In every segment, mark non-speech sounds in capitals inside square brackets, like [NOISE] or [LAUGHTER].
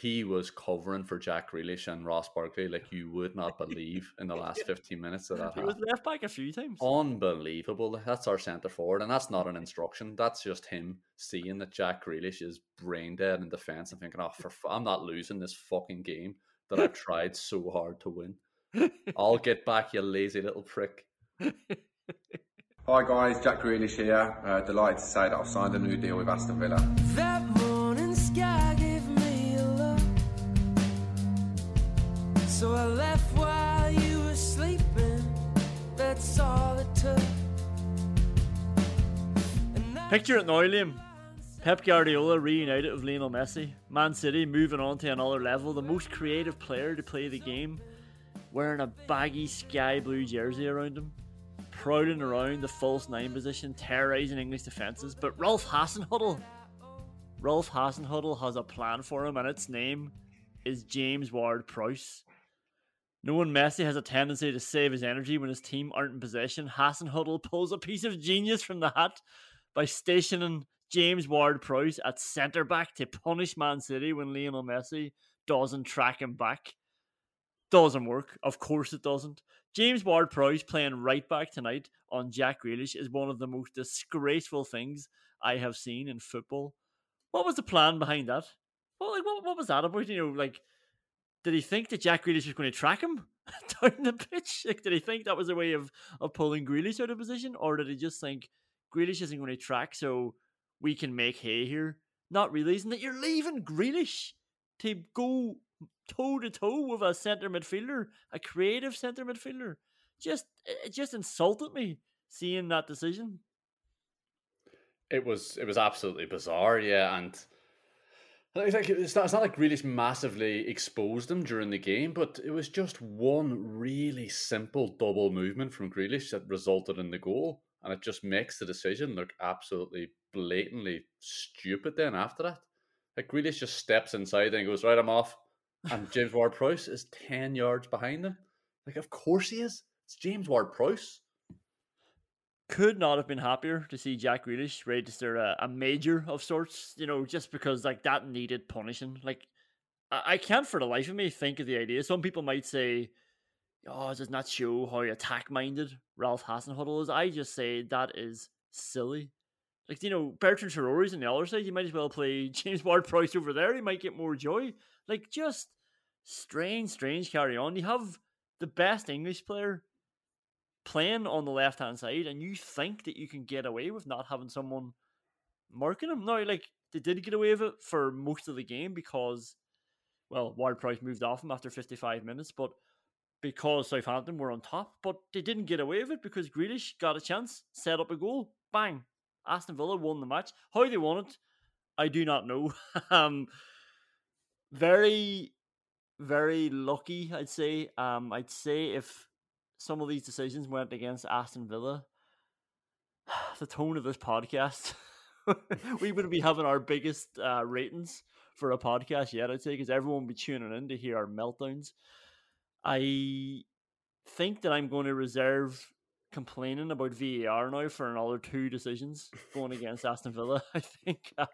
He was covering for Jack Grealish and Ross Barkley like you would not believe in the last [LAUGHS] 15 minutes of that. He was left back a few times. Unbelievable. That's our centre forward, and that's not an [LAUGHS] instruction. That's just him seeing that Jack Grealish is brain dead in defence and thinking, oh, for f- I'm not losing this fucking game that I've tried so hard to win. I'll [LAUGHS] get back, you lazy little prick. Hi guys, Jack Grealish here. Uh, delighted to say that I've signed a new deal with Aston Villa. So I left while you were sleeping. That's all it took. Picture it now, Liam. Pep Guardiola reunited with Lionel Messi. Man City moving on to another level. The most creative player to play the game, wearing a baggy sky blue jersey around him, prowling around the false nine position, terrorizing English defences. But Ralph Hasenhüttl, Ralph Hasenhüttl has a plan for him, and its name is James Ward-Prowse. Knowing Messi has a tendency to save his energy when his team aren't in possession, Hasenhüttl pulls a piece of genius from the hat by stationing James Ward-Prowse at centre back to punish Man City when Lionel Messi doesn't track him back. Doesn't work. Of course it doesn't. James Ward-Prowse playing right back tonight on Jack Grealish is one of the most disgraceful things I have seen in football. What was the plan behind that? What, like, what, what was that about? You know, like, did he think that Jack Grealish was going to track him [LAUGHS] down the pitch? Like, did he think that was a way of, of pulling Grealish out of position? Or did he just think Grealish isn't going to track, so we can make hay here? Not realizing that you're leaving Grealish to go toe to toe with a centre midfielder, a creative centre midfielder. Just it just insulted me seeing that decision. It was it was absolutely bizarre, yeah, and I think it's not, it's not like Grealish massively exposed him during the game, but it was just one really simple double movement from Grealish that resulted in the goal, and it just makes the decision look absolutely blatantly stupid. Then after that, like Grealish just steps inside and goes, "Right, I'm off," [LAUGHS] and James Ward-Prowse is ten yards behind him. Like, of course he is. It's James Ward-Prowse. Could not have been happier to see Jack Grealish register a, a major of sorts. You know, just because like that needed punishing. Like, I, I can't for the life of me think of the idea. Some people might say, "Oh, does not show how attack minded Ralph Hasenhüttl is." I just say that is silly. Like, you know, Bertrand Traore's on the other side. You might as well play [LAUGHS] James Ward-Prowse over there. He might get more joy. Like, just strange, strange carry on. You have the best English player playing on the left hand side, and you think that you can get away with not having someone marking him. No, like they did get away with it for most of the game because, well, Ward-Prowse moved off him after 55 minutes, but because Southampton were on top, but they didn't get away with it because Grealish got a chance, set up a goal, bang. Aston Villa won the match. How they won it, I do not know. [LAUGHS] um, very, very lucky, I'd say. Um, I'd say if some of these decisions went against Aston Villa, [SIGHS] the tone of this podcast [LAUGHS] we would be having our biggest uh, ratings for a podcast yet, I'd say, because everyone will be tuning in to hear our meltdowns. I think that I'm going to reserve complaining about VAR now for another two decisions going against Aston Villa. [LAUGHS] I think uh,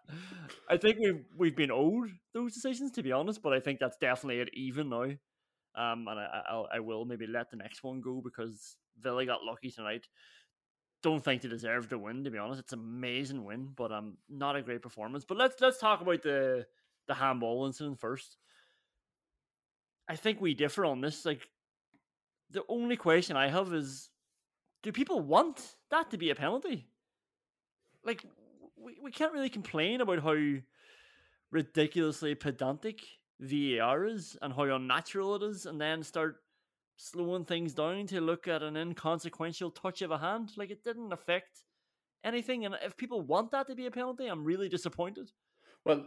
I think we've we've been owed those decisions to be honest, but I think that's definitely it even now. Um, and I, I I will maybe let the next one go because Villa got lucky tonight. Don't think they deserve to win. To be honest, it's an amazing win, but um, not a great performance. But let's let's talk about the the handball incident first. I think we differ on this. Like, the only question I have is do people want that to be a penalty? Like, we, we can't really complain about how ridiculously pedantic VAR is and how unnatural it is, and then start slowing things down to look at an inconsequential touch of a hand. Like, it didn't affect anything. And if people want that to be a penalty, I'm really disappointed. Well,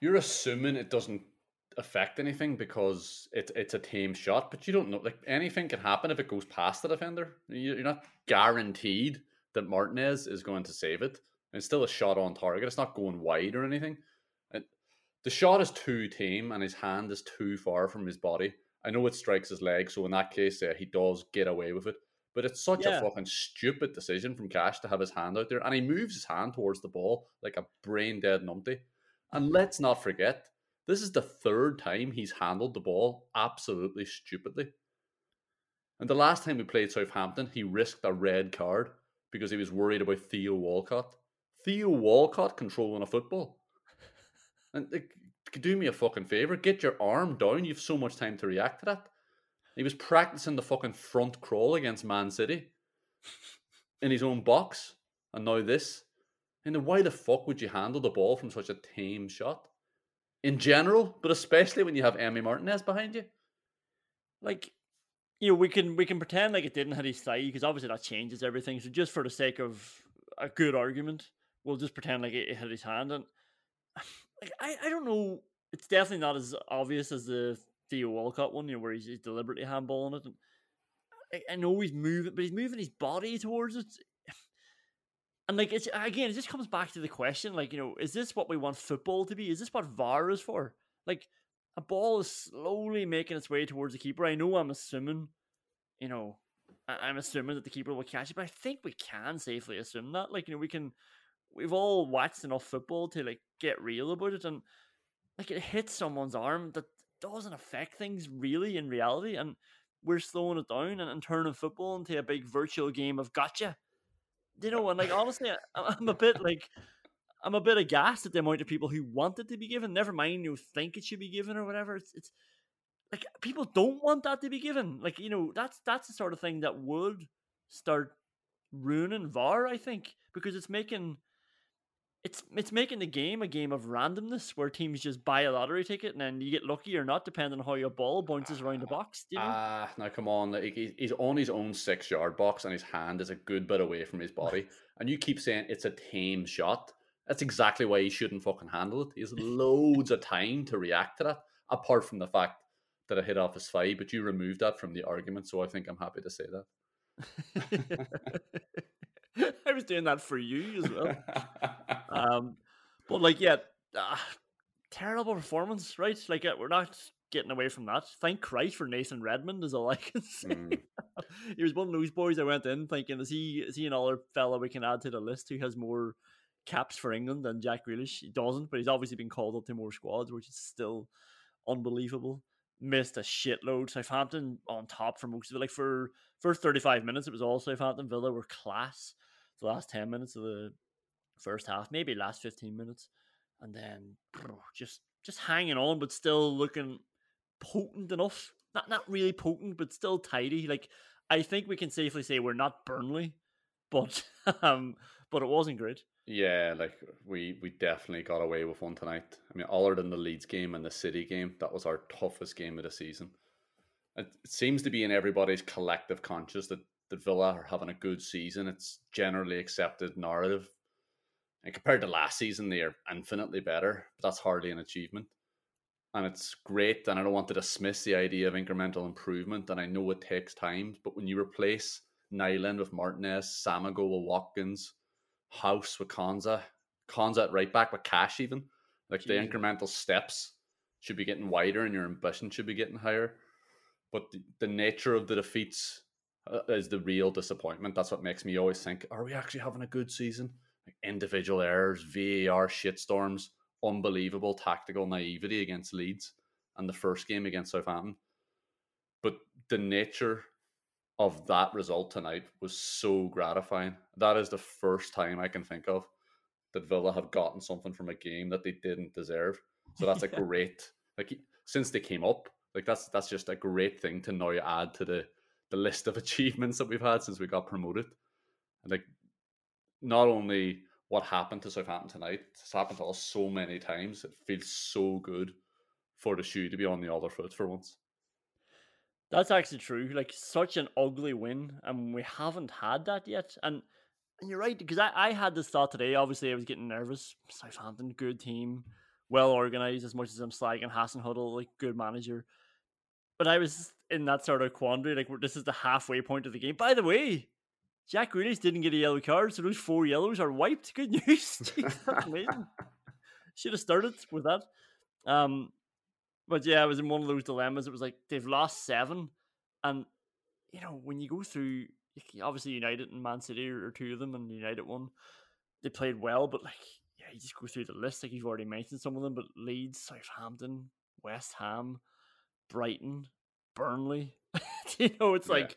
you're assuming it doesn't affect anything because it's it's a tame shot, but you don't know. Like anything can happen if it goes past the defender. You're not guaranteed that Martinez is going to save it. It's still a shot on target. It's not going wide or anything. The shot is too tame, and his hand is too far from his body. I know it strikes his leg, so in that case, uh, he does get away with it. But it's such Yeah. a fucking stupid decision from Cash to have his hand out there, and he moves his hand towards the ball like a brain dead numpty. And let's not forget, this is the third time he's handled the ball absolutely stupidly. And the last time we played Southampton, he risked a red card because he was worried about Theo Walcott. Theo Walcott controlling a football. And like, do me a fucking favor, get your arm down. You've so much time to react to that. He was practicing the fucking front crawl against Man City [LAUGHS] in his own box, and now this. And then why the fuck would you handle the ball from such a tame shot? In general, but especially when you have Emmy Martinez behind you. like you know we can we can pretend like it didn't hit his thigh because obviously that changes everything so just for the sake of a good argument we'll just pretend like it, it hit his hand and like I, I don't know it's definitely not as obvious as the Theo Walcott one you know where he's, he's deliberately handballing it and I, I know he's moving but he's moving his body towards it [SIGHS] and like it's again it just comes back to the question like you know is this what we want football to be is this what VAR is for like a ball is slowly making its way towards the keeper. I know I'm assuming, you know, I'm assuming that the keeper will catch it, but I think we can safely assume that. Like, you know, we can, we've all watched enough football to like get real about it, and like it hits someone's arm that doesn't affect things really in reality, and we're slowing it down and, and turning football into a big virtual game of gotcha. You know, and like honestly, I, I'm a bit like. I'm a bit aghast at the amount of people who want it to be given. Never mind, you think it should be given or whatever. It's it's like people don't want that to be given. Like you know, that's that's the sort of thing that would start ruining VAR. I think because it's making it's it's making the game a game of randomness where teams just buy a lottery ticket and then you get lucky or not depending on how your ball bounces around the box. do You know? Ah, now come on. Like, he's on his own six yard box and his hand is a good bit away from his body. [LAUGHS] and you keep saying it's a tame shot. That's exactly why he shouldn't fucking handle it. He has loads of time to react to that, apart from the fact that it hit off his thigh. But you removed that from the argument, so I think I'm happy to say that. [LAUGHS] I was doing that for you as well. [LAUGHS] um, but like, yeah, uh, terrible performance, right? Like, uh, we're not getting away from that. Thank Christ for Nathan Redmond is all I can [LAUGHS] say. Mm. he was one of those boys I went in thinking, is he is he another fella we can add to the list who has more caps for England than Jack Grealish? He doesn't, but he's obviously been called up to more squads, which is still unbelievable. Missed a shitload. Southampton on top for most of it. Like for first thirty five minutes, it was all Southampton. Villa were class. The last ten minutes of the first half, maybe last fifteen minutes, and then just just hanging on, but still looking potent enough. Not not really potent, but still tidy. Like I think we can safely say we're not Burnley, [LAUGHS] but um, but it wasn't great. Yeah, like we we definitely got away with one tonight. I mean, other than the Leeds game and the City game, that was our toughest game of the season. It, seems to be in everybody's collective conscious that that Villa are having a good season. It's generally accepted narrative, and compared to last season, they are infinitely better. But that's hardly an achievement, and it's great. And I don't want to dismiss the idea of incremental improvement. And I know it takes time, but when you replace Nyland with Martinez, Samatta with Watkins. Hause with Konsa, Cons at right back with Cash even. Like the incremental steps should be getting wider and your ambition should be getting higher. But the, the nature of the defeats uh, is the real disappointment. That's what makes me always think: Are we actually having a good season? Individual errors, VAR shitstorms, unbelievable tactical naivety against Leeds, and the first game against Southampton. But the nature of that result tonight was so gratifying. That is the first time I can think of that Villa have gotten something from a game that they didn't deserve. So that's a [LAUGHS] great like since they came up, like that's that's just a great thing to now add to the the list of [LAUGHS] achievements that we've had since we got promoted. And like not only what happened to Southampton tonight, it's happened to us so many times. It feels so good for the shoe to be on the other foot for once. That's actually true. Like such an ugly win, and we haven't had that yet. And and you're right because I, I had this thought today. Obviously, I was getting nervous. Southampton, good team, well organized. As much as I'm slagging Hasenhüttl, like good manager, but I was in that sort of quandary. Like this is the halfway point of the game. By the way, Jack Grealish didn't get a yellow card, so those four yellows are wiped. Good [LAUGHS] news. Jeez. Should have started with that. Um, but yeah, I was in one of those dilemmas. It was like they've lost seven, and you know when you go through, obviously United and Man City are, two of them, and United one. They played well, but like yeah, you just go through the list. Like you've already mentioned some of them, but Leeds, Southampton, West Ham, Brighton, Burnley. [LAUGHS] you know, it's Yeah. like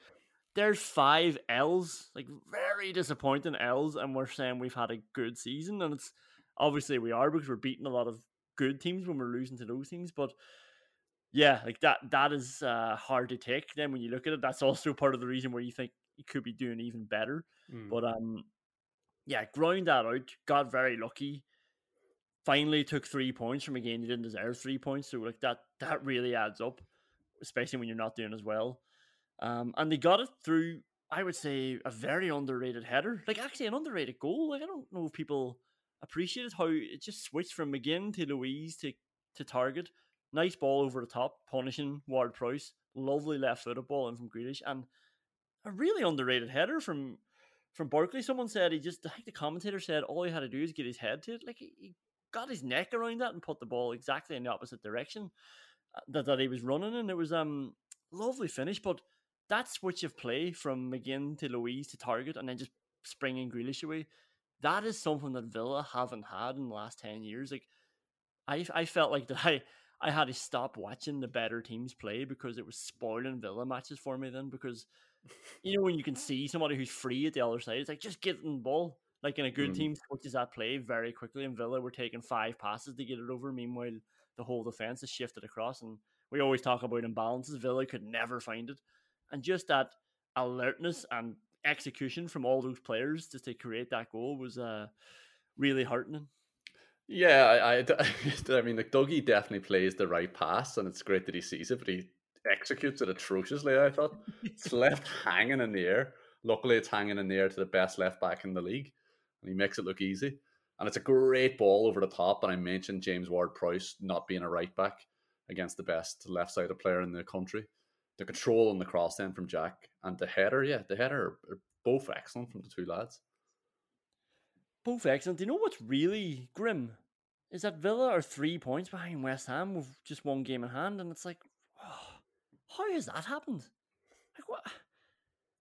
there's five L's, like very disappointing L's, and we're saying we've had a good season, and it's obviously we are because we're beating a lot of good teams when we're losing to those teams, but yeah, like that that is uh, hard to take. Then when you look at it, that's also part of the reason where you think you could be doing even better. But um, yeah, ground that out. Got very lucky. Finally took three points from a game you didn't deserve three points. So like that that really adds up, especially when you're not doing as well. Um, and they got it through. I would say a very underrated header, like actually an underrated goal. Like I don't know if people appreciated how it just switched from McGinn to Luiz to to target. Nice ball over the top, punishing Ward-Prowse. Lovely left footed ball in from Grealish, and a really underrated header from from Barkley. Someone said he just, I think the commentator said all he had to do is get his head to it. Like he, he got his neck around that and put the ball exactly in the opposite direction uh, that, that he was running in. It was um lovely finish, but that switch of play from McGinn to Luiz to target and then just springing Grealish away, that is something that Villa haven't had in the last 10 years. Like, I, I felt like [LAUGHS] that I, I had to stop watching the better teams play because it was spoiling Villa matches for me then because you know when you can [LAUGHS] see somebody who's free at the other side, it's like just get them the ball. Like in a good Mhm. team switches that play very quickly, and Villa were taking five passes to get it over. Meanwhile, the whole defense is shifted across, and we always talk about imbalances. Villa could never find it, and just that alertness and execution from all those players just to create that goal was uh really heartening. Yeah, I, I, [LAUGHS] I mean, like Dougie definitely plays the right pass, and it's great that he sees it, but he executes it atrociously. I thought it's [LAUGHS] left hanging in the air. Luckily, it's hanging in the air to the best left back in the league, and he makes it look easy. And it's a great ball over the top. And I mentioned James Ward Prowse not being a right back against the best left sided player in the country. The control on the cross then from Jack and the header, yeah, the header are, both excellent from the two lads. Both excellent. Do you know what's really grim? Is that Villa are three points behind West Ham with just one game in hand, and it's like, oh, how has that happened? Like what?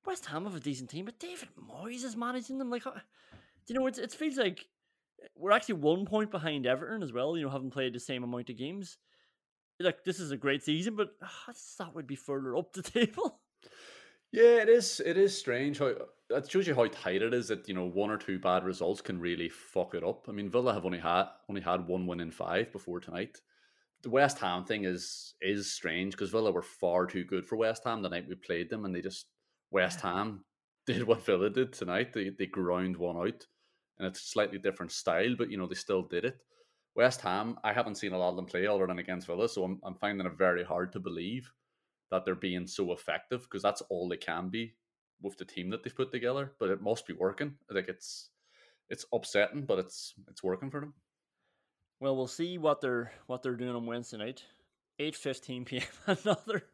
West Ham have a decent team, but David Moyes is managing them. Like, how, do you know? It's, it feels like eh, we're actually one point behind Everton as well. You know, having played the same amount of games. Like, this is a great season, but ah, I thought we'd be further up the [LAUGHS] table. Yeah, it is. It is strange how that shows you how tight it is. That you know one or two bad results can really fuck it up. I mean, Villa have only had only had one win in five before tonight. The West Ham thing is is strange because Villa were far too good for West Ham the night we played them, and they just West Ham [LAUGHS] did what Villa did tonight. They they ground one out, and it's a slightly different style, but you know they still did it. West Ham, I haven't seen a lot of them play other than against Villa, so I'm I'm finding it very hard to believe that they're being so effective because that's all they can be with the team that they've put together. But it must be working. Like it's it's upsetting, but it's it's working for them. Well, we'll see what they're what they're doing on Wednesday night, eight fifteen p.m. [LAUGHS] Another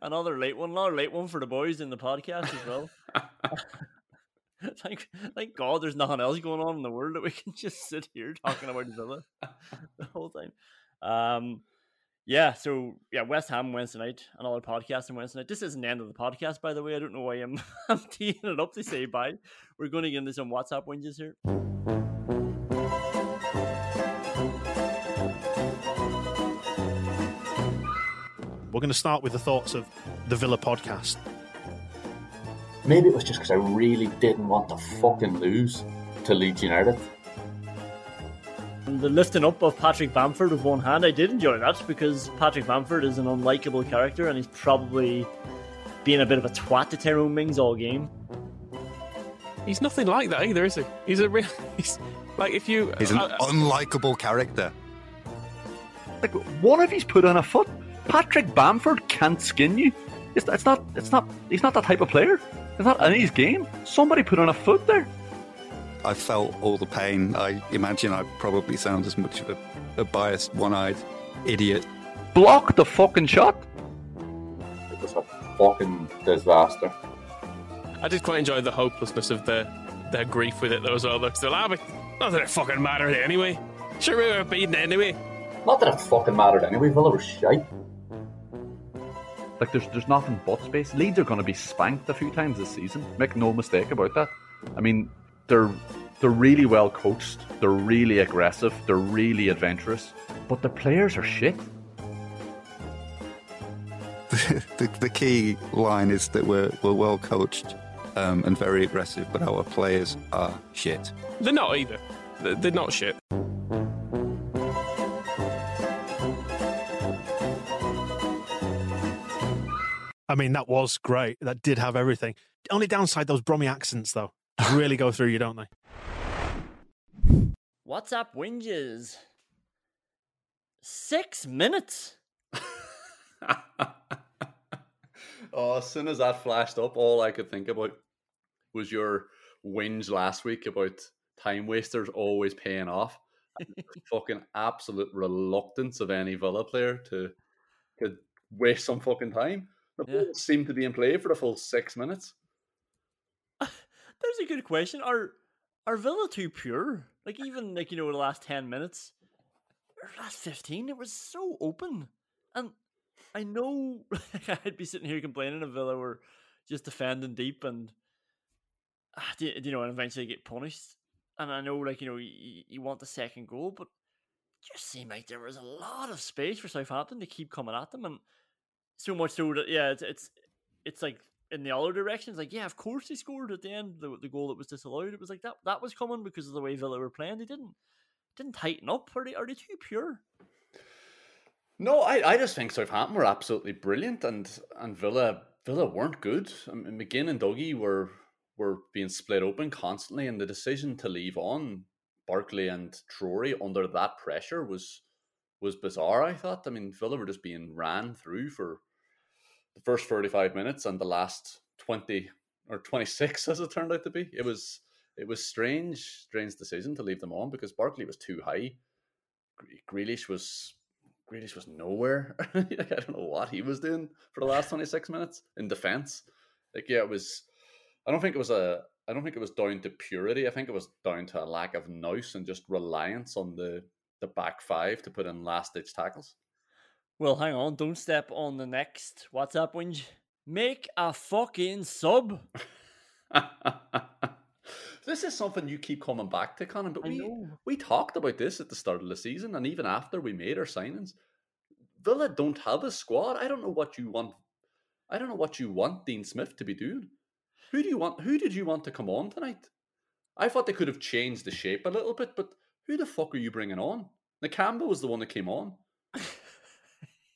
another late one, another late one for the boys in the podcast as well. [LAUGHS] [LAUGHS] thank, thank God there's nothing else going on in the world that we [LAUGHS] can just sit here talking about Villa [LAUGHS] the whole time. Um, yeah, so yeah, West Ham Wednesday night, another podcast on Wednesday night. This isn't the end of the podcast, by the way. I don't know why I'm I'm teeing it up to say bye. We're going to get into some WhatsApp whinges here. We're going to start with the thoughts of the Villa podcast. Maybe it was just because I really didn't want to fucking lose to Leeds United. And the lifting up of Patrick Bamford with one hand, I did enjoy that because Patrick Bamford is an unlikable character and he's probably being a bit of a twat to Tyrone Mings all game. He's nothing like that either, is he? He's a real. [LAUGHS] He's like if you. He's an uh, unlikable character. Like one of he's put on a foot. Patrick Bamford can't skin you. It's, it's not. It's not. He's not that type of player. It's that in his game. Somebody put on a foot there. I felt all the pain. I imagine I probably sound as much of a, a biased, one-eyed idiot. Block the fucking shot. It was a fucking disaster. I did quite enjoy the hopelessness of their their grief with it though as well. Though, still, ah, but not that it fucking mattered anyway. Sure, we were beaten anyway. Not that it fucking mattered anyway. Villa were shite. Like there's there's nothing but space. Leeds are going to be spanked a few times this season. Make no mistake about that. I mean, they're they're really well coached. They're really aggressive. They're really adventurous. But the players are shit. [LAUGHS] the, the key line is that we're, we're well coached um, and very aggressive, but our players are shit. They're not either. They're, they're not shit. I mean, that was great. That did have everything. Only downside, those Brummy accents, though, [LAUGHS] really go through you, don't they? What's up, whinges. Six minutes. [LAUGHS] oh, as soon as that flashed up, all I could think about was your whinge last week about time wasters always paying off. [LAUGHS] fucking absolute reluctance of any Villa player to to waste some fucking time. The Yeah. [LAUGHS] seemed to be in play for the full six minutes. [LAUGHS] There's a good question. Are are Villa too pure? Like even like you know the last ten minutes, or last fifteen, it was so open, and I know [LAUGHS] I'd be sitting here complaining if Villa were just defending deep and ah, do, do you know and eventually get punished. And I know like you know you, you want the second goal, but just seemed like there was a lot of space for Southampton to keep coming at them, and so much so that yeah, it's it's it's like in the other direction. It's like yeah, of course he scored at the end the, the goal that was disallowed. It was like that that was coming because of the way Villa were playing. They didn't didn't tighten up. Are they are they too pure? No, I, I just think Southampton were absolutely brilliant, and and Villa Villa weren't good. I mean, McGinn and Dougie were were being split open constantly, and the decision to leave on Barkley and Traore under that pressure was was bizarre. I thought. I mean, Villa were just being ran through for the first forty five minutes and the last twenty or twenty six, as it turned out to be. It was it was strange, strange decision to leave them on because Barkley was too high. Gre- Grealish was Grealish was nowhere. [LAUGHS] I don't know what he was doing for the last 26 minutes in defense. Like, yeah, it was. I don't think it was a. I don't think it was down to purity. I think it was down to a lack of nous and just reliance on the the back five to put in last ditch tackles. Well, hang on, don't step on the next WhatsApp whinge. Make a fucking sub. [LAUGHS] this is something you keep coming back to, Conán. But I we know. we talked about this at the start of the season, and even after we made our signings, Villa don't have a squad. I don't know what you want. I don't know what you want Dean Smith to be doing. Who do you want? Who did you want to come on tonight? I thought they could have changed the shape a little bit, but who the fuck are you bringing on? Nakamba was the one that came on.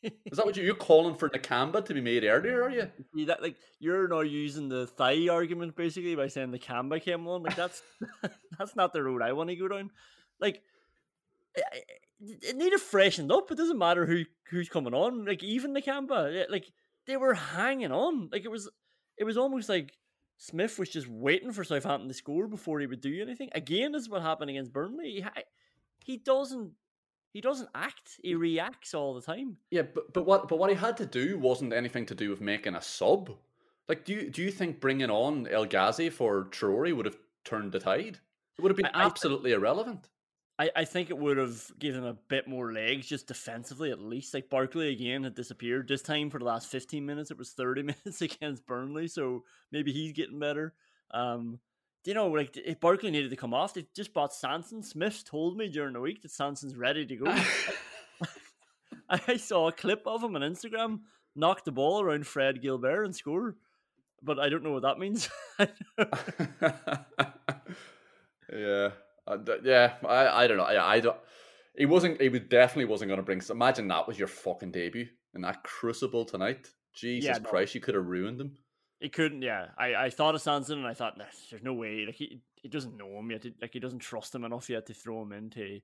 Is that what you, you're calling for Nakamba to be made earlier? Are you? See that like you're now using the thigh argument basically by saying Nakamba came on. Like that's [LAUGHS] that's not the road I want to go down. Like I- I- it needed freshened up. It doesn't matter who who's coming on. Like even Nakamba, eh, like they were hanging on. Like it was it was almost like Smith was just waiting for Southampton to score before he would do anything. Again, this is what happened against Burnley. He, ha- he doesn't he doesn't act. He reacts all the time. Yeah, but but what but what he had to do wasn't anything to do with making a sub. Like, do you do you think bringing on El Ghazi for Traore would have turned the tide? It would have been I- I absolutely irrelevant. I, I think it would have given him a bit more legs, just defensively at least. Like Barkley again had disappeared. This time for the last fifteen minutes, it was thirty [LAUGHS] minutes against Burnley, so maybe he's getting better. Um, you know, like if Barkley needed to come off, they just bought Sanson. Smith told me during the week that Sanson's ready to go. [LAUGHS] I saw a clip of him on Instagram knock the ball around Fred Guilbert and score, but I don't know what that means. [LAUGHS] Yeah, uh, th- yeah. I, I don't know. I, I don't. He wasn't. He was definitely wasn't going to bring. Imagine that was your fucking debut in that crucible tonight. Jesus Yeah, no. Christ, you could have ruined him. He couldn't. Yeah, I, I thought of Sanson and I thought, there's no way. Like he, he doesn't know him yet. Like he doesn't trust him enough yet to throw him into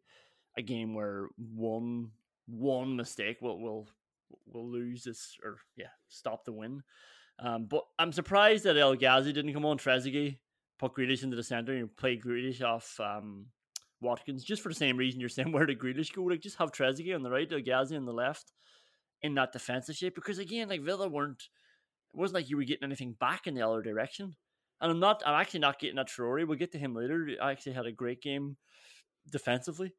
a game where one one mistake will will will lose this or yeah stop the win. Um, but I'm surprised that El Ghazi didn't come on Trezeguet, put Grealish into the centre and play Grealish off um, Watkins just for the same reason you're saying [LAUGHS] where did Grealish go? Like just have Trezeguet on the right, El Ghazi on the left in that defensive shape because again like Villa weren't it wasn't like you were getting anything back in the other direction. And I'm not I'm actually not getting at Traore. We'll get to him later. I actually had a great game defensively.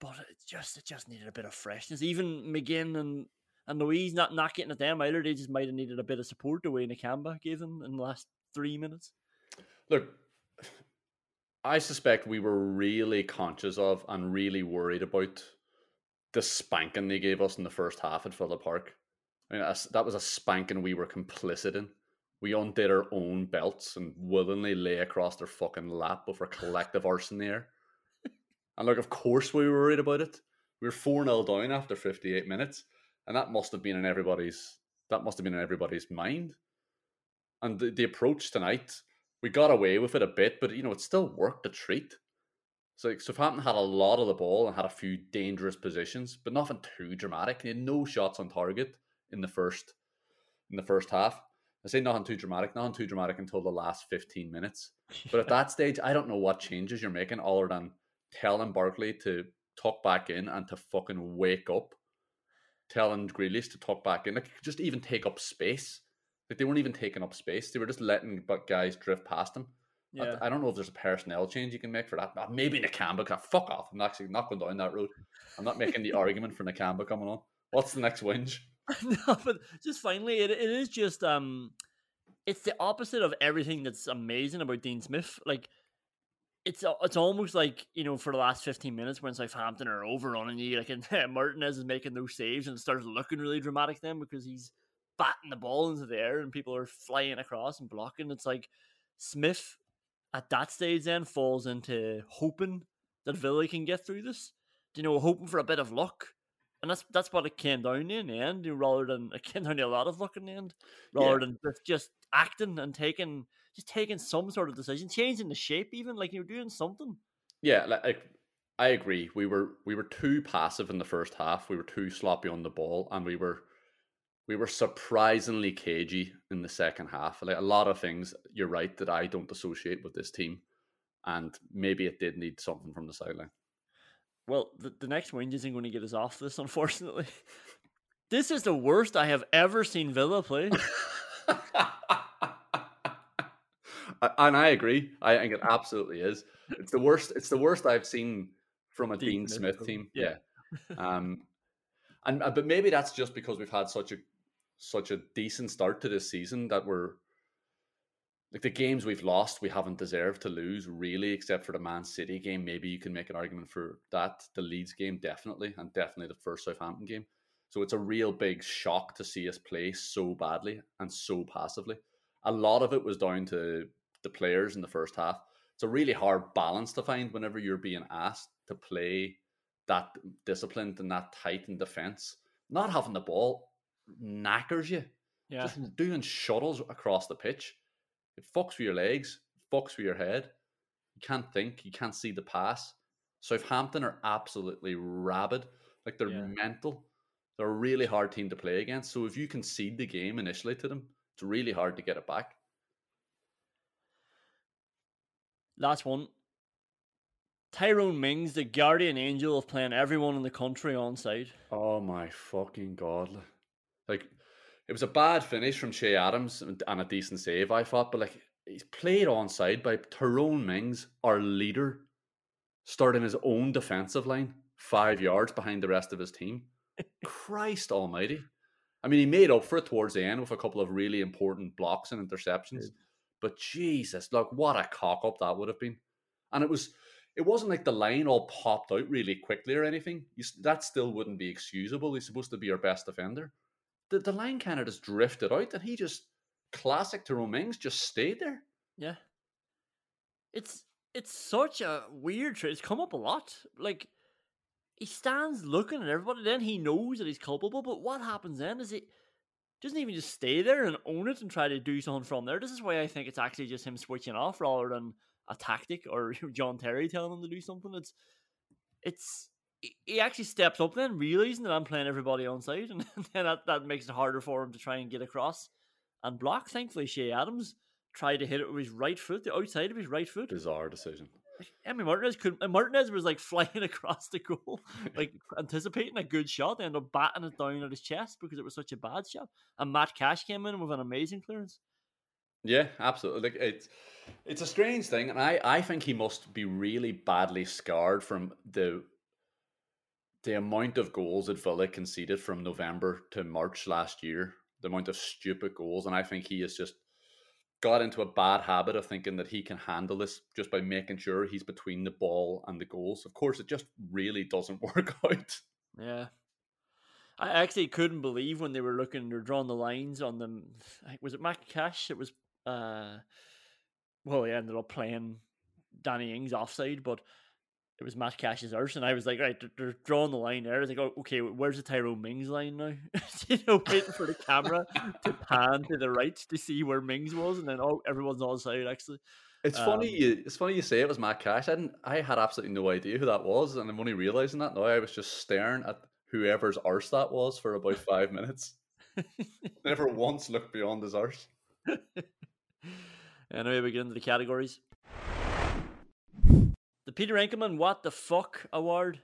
But it just it just needed a bit of freshness. Even McGinn and and Luiz not, not getting at them either. They just might have needed a bit of support the way Nakamba gave them in the last three minutes. Look, I suspect we were really conscious of and really worried about the spanking they gave us in the first half at Villa Park. I mean, that was a spanking we were complicit in. We undid our own belts and willingly lay across their fucking lap with our collective arse in the air. And look, of course we were worried about it. We were 4 0 down after 58 minutes. And that must have been in everybody's that must have been in everybody's mind. And the, the approach tonight, we got away with it a bit, but you know, it still worked a treat. So like, Southampton had a lot of the ball and had a few dangerous positions, but nothing too dramatic. They had no shots on target in the first in the first half. I say nothing too dramatic, nothing too dramatic until the last 15 minutes. [LAUGHS] But at that stage, I don't know what changes you're making other than telling Barkley to tuck back in and to fucking wake up. Telling Grealish to tuck back in. Like just even take up space. Like they weren't even taking up space. They were just letting but guys drift past them. I- Yeah. I, don't know if there's a personnel change you can make for that. Uh, Maybe Nakamba. can- Fuck off. I'm actually not going down that road. I'm not making the [LAUGHS] argument for Nakamba coming on. What's the next whinge? [LAUGHS] no, but just finally, it, it is just um, it's the opposite of everything that's amazing about Dean Smith. Like, it's it's almost like you know for the last fifteen minutes when Southampton are overrunning you, like and [LAUGHS] Martinez is making those saves and it starts looking really dramatic then because he's batting the ball into the air and people are flying across and blocking. It's like Smith at that stage then falls into hoping that Villa can get through this. You know, hoping for a bit of luck. And that's that's what it came down to in the end, rather than it came down to a lot of luck in the end, rather Yeah. than just, just acting and taking just taking some sort of decision, changing the shape, even like you're doing something. Yeah, like I agree. We were we were too passive in the first half. We were too sloppy on the ball, and we were we were surprisingly cagey in the second half. Like a lot of things, you're right that I don't associate with this team, and maybe it did need something from the sideline. Well, the, the next win isn't going to get us off this, unfortunately. [LAUGHS] this is the worst I have ever seen Villa play. [LAUGHS] And I agree. I think it absolutely is. It's the worst. It's the worst I've seen from a Dean Dean Smith team. team. Yeah. um, and uh, but maybe that's just because we've had such a such a decent start to this season that we're like the games we've lost, we haven't deserved to lose really, except for the Man City game. Maybe you can make an argument for that. The Leeds game, definitely, and definitely the first Southampton game. So it's a real big shock to see us play so badly and so passively. A lot of it was down to the players in the first half. It's a really hard balance to find whenever you're being asked to play that disciplined and that tight in defense. Not having the ball knackers you. Yeah. Just doing shuttles across the pitch. It fucks with your legs, fucks with your head. You can't think, you can't see the pass. Southampton are absolutely rabid. Like they're Yeah. mental. They're a really hard team to play against. So if you concede the game initially to them, it's really hard to get it back. Last one. Tyrone Mings, the guardian angel of playing everyone in the country on side. Oh my fucking god! Like it was a bad finish from Che Adams and and a decent save, I thought, but like he's played onside by Tyrone Mings, our leader, starting his own defensive line five yards behind the rest of his team. [LAUGHS] Christ Almighty! I mean, he made up for it towards the end with a couple of really important blocks and interceptions. But Jesus, look what a cock up that would have been. And it was, it wasn't like the line all popped out really quickly or anything. You, that still wouldn't be excusable. He's supposed to be our best defender. The the line kind of just drifted out, and he just classic to Mings just stayed there. Yeah. It's it's such a weird trade. It's come up a lot. Like he stands looking at everybody, then he knows that he's culpable, but what happens then is he doesn't even just stay there and own it and try to do something from there. This is why I think it's actually just him switching off rather than a tactic or [LAUGHS] John Terry telling him to do something. It's it's he- actually steps up then, realizing that I'm playing everybody on side, and [LAUGHS] then that, that makes it harder for him to try and get across and block. Thankfully, Che Adams tried to hit it with his right foot, the outside of his right foot. Bizarre decision. Emmy Martinez could Martinez was like [LAUGHS] flying across the goal, [LAUGHS] like anticipating a good shot, ended up batting it down at his chest because it was such a bad shot. And Matt Cash came in with an amazing clearance. Yeah, absolutely. Like it's it's a strange thing, and I I think he must be really badly scarred from the the amount of goals that Villa conceded from November to March last year. The amount of stupid goals, and I think he has just got into a bad habit of thinking that he can handle this just by making sure he's between the ball and the goals. Of course, it just really doesn't [LAUGHS] work out. Yeah. I actually couldn't believe when they were looking, they're drawing the lines on them. Was it Matt Cash? It was, uh, well, he ended up playing Danny Ings offside, but it was Matt Cash's arse. And I was like, right, they're, they're drawing the line there. I was like, oh, okay, where's the Tyrone Mings line now? [LAUGHS] you know, waiting for the camera to [LAUGHS] pan to the right to see where Mings was. And then, oh, everyone's on side, actually. It's funny. Um, You, it's funny you say it was Matt Cash. I didn't. I had absolutely no idea who that was, and I'm only realizing that now. I was just staring at whoever's arse that was for about [LAUGHS] five minutes. Never once looked beyond his arse. Anyway, we get into the categories. The Peter Enckelman What the Fuck Award.